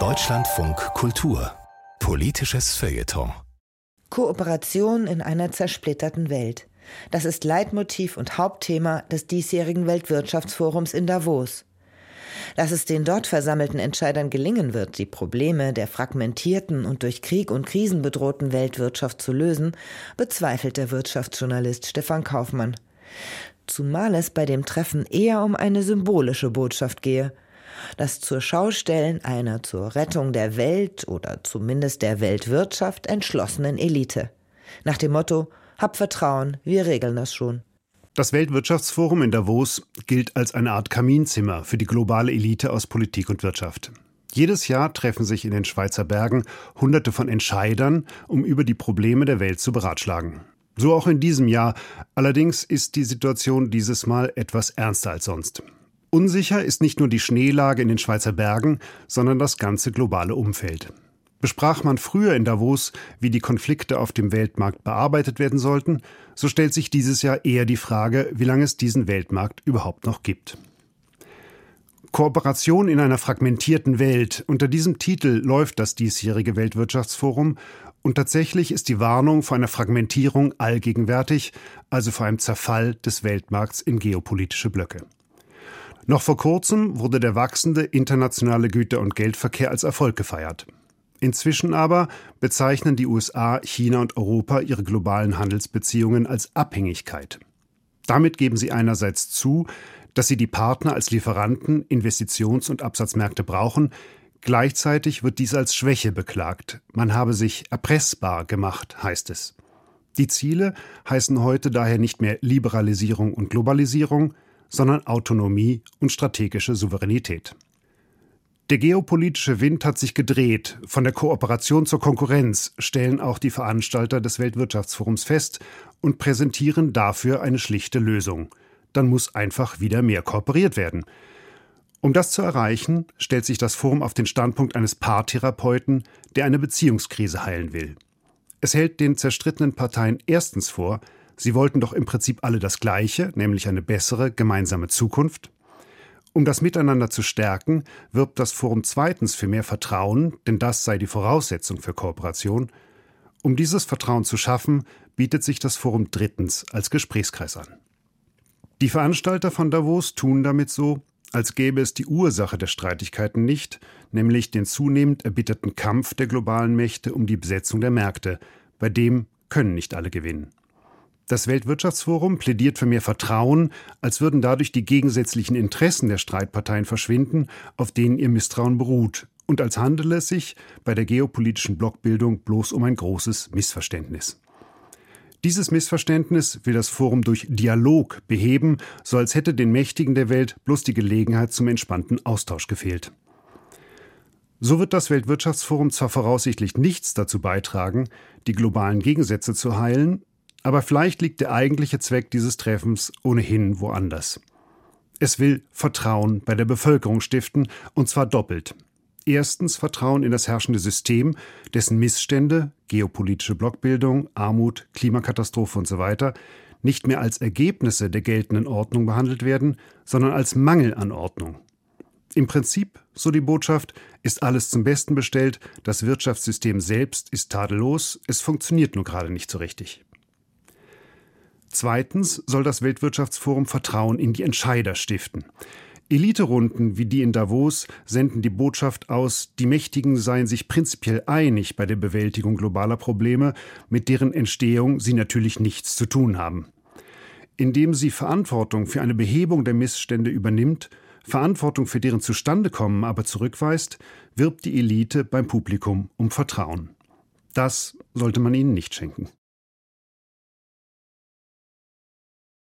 Deutschlandfunk Kultur Politisches Feuilleton Kooperation in einer zersplitterten Welt. Das ist Leitmotiv und Hauptthema des diesjährigen Weltwirtschaftsforums in Davos. Dass es den dort versammelten Entscheidern gelingen wird, die Probleme der fragmentierten und durch Krieg und Krisen bedrohten Weltwirtschaft zu lösen, bezweifelt der Wirtschaftsjournalist Stefan Kaufmann. Zumal es bei dem Treffen eher um eine symbolische Botschaft gehe. Das zur Schaustellen einer zur Rettung der Welt oder zumindest der Weltwirtschaft entschlossenen Elite. Nach dem Motto Hab Vertrauen, wir regeln das schon. Das Weltwirtschaftsforum in Davos gilt als eine Art Kaminzimmer für die globale Elite aus Politik und Wirtschaft. Jedes Jahr treffen sich in den Schweizer Bergen Hunderte von Entscheidern, um über die Probleme der Welt zu beratschlagen. So auch in diesem Jahr. Allerdings ist die Situation dieses Mal etwas ernster als sonst. Unsicher ist nicht nur die Schneelage in den Schweizer Bergen, sondern das ganze globale Umfeld. Besprach man früher in Davos, wie die Konflikte auf dem Weltmarkt bearbeitet werden sollten, so stellt sich dieses Jahr eher die Frage, wie lange es diesen Weltmarkt überhaupt noch gibt. Kooperation in einer fragmentierten Welt. Unter diesem Titel läuft das diesjährige Weltwirtschaftsforum und tatsächlich ist die Warnung vor einer Fragmentierung allgegenwärtig, also vor einem Zerfall des Weltmarkts in geopolitische Blöcke. Noch vor kurzem wurde der wachsende internationale Güter- und Geldverkehr als Erfolg gefeiert. Inzwischen aber bezeichnen die USA, China und Europa ihre globalen Handelsbeziehungen als Abhängigkeit. Damit geben sie einerseits zu, dass sie die Partner als Lieferanten, Investitions- und Absatzmärkte brauchen, gleichzeitig wird dies als Schwäche beklagt. Man habe sich erpressbar gemacht, heißt es. Die Ziele heißen heute daher nicht mehr Liberalisierung und Globalisierung, sondern Autonomie und strategische Souveränität. Der geopolitische Wind hat sich gedreht. Von der Kooperation zur Konkurrenz stellen auch die Veranstalter des Weltwirtschaftsforums fest und präsentieren dafür eine schlichte Lösung. Dann muss einfach wieder mehr kooperiert werden. Um das zu erreichen, stellt sich das Forum auf den Standpunkt eines Paartherapeuten, der eine Beziehungskrise heilen will. Es hält den zerstrittenen Parteien erstens vor, sie wollten doch im Prinzip alle das Gleiche, nämlich eine bessere gemeinsame Zukunft. Um das Miteinander zu stärken, wirbt das Forum zweitens für mehr Vertrauen, denn das sei die Voraussetzung für Kooperation. Um dieses Vertrauen zu schaffen, bietet sich das Forum drittens als Gesprächskreis an. Die Veranstalter von Davos tun damit so, als gäbe es die Ursache der Streitigkeiten nicht, nämlich den zunehmend erbitterten Kampf der globalen Mächte um die Besetzung der Märkte, bei dem können nicht alle gewinnen. Das Weltwirtschaftsforum plädiert für mehr Vertrauen, als würden dadurch die gegensätzlichen Interessen der Streitparteien verschwinden, auf denen ihr Misstrauen beruht, und als handele es sich bei der geopolitischen Blockbildung bloß um ein großes Missverständnis. Dieses Missverständnis will das Forum durch Dialog beheben, so als hätte den Mächtigen der Welt bloß die Gelegenheit zum entspannten Austausch gefehlt. So wird das Weltwirtschaftsforum zwar voraussichtlich nichts dazu beitragen, die globalen Gegensätze zu heilen, aber vielleicht liegt der eigentliche Zweck dieses Treffens ohnehin woanders. Es will Vertrauen bei der Bevölkerung stiften, und zwar doppelt. Erstens Vertrauen in das herrschende System, dessen Missstände, geopolitische Blockbildung, Armut, Klimakatastrophe usw. So nicht mehr als Ergebnisse der geltenden Ordnung behandelt werden, sondern als Mangel an Ordnung. Im Prinzip, so die Botschaft, ist alles zum Besten bestellt, das Wirtschaftssystem selbst ist tadellos, es funktioniert nur gerade nicht so richtig. Zweitens soll das Weltwirtschaftsforum Vertrauen in die Entscheider stiften. Eliterunden wie die in Davos senden die Botschaft aus, die Mächtigen seien sich prinzipiell einig bei der Bewältigung globaler Probleme, mit deren Entstehung sie natürlich nichts zu tun haben. Indem sie Verantwortung für eine Behebung der Missstände übernimmt, Verantwortung für deren Zustandekommen aber zurückweist, wirbt die Elite beim Publikum um Vertrauen. Das sollte man ihnen nicht schenken.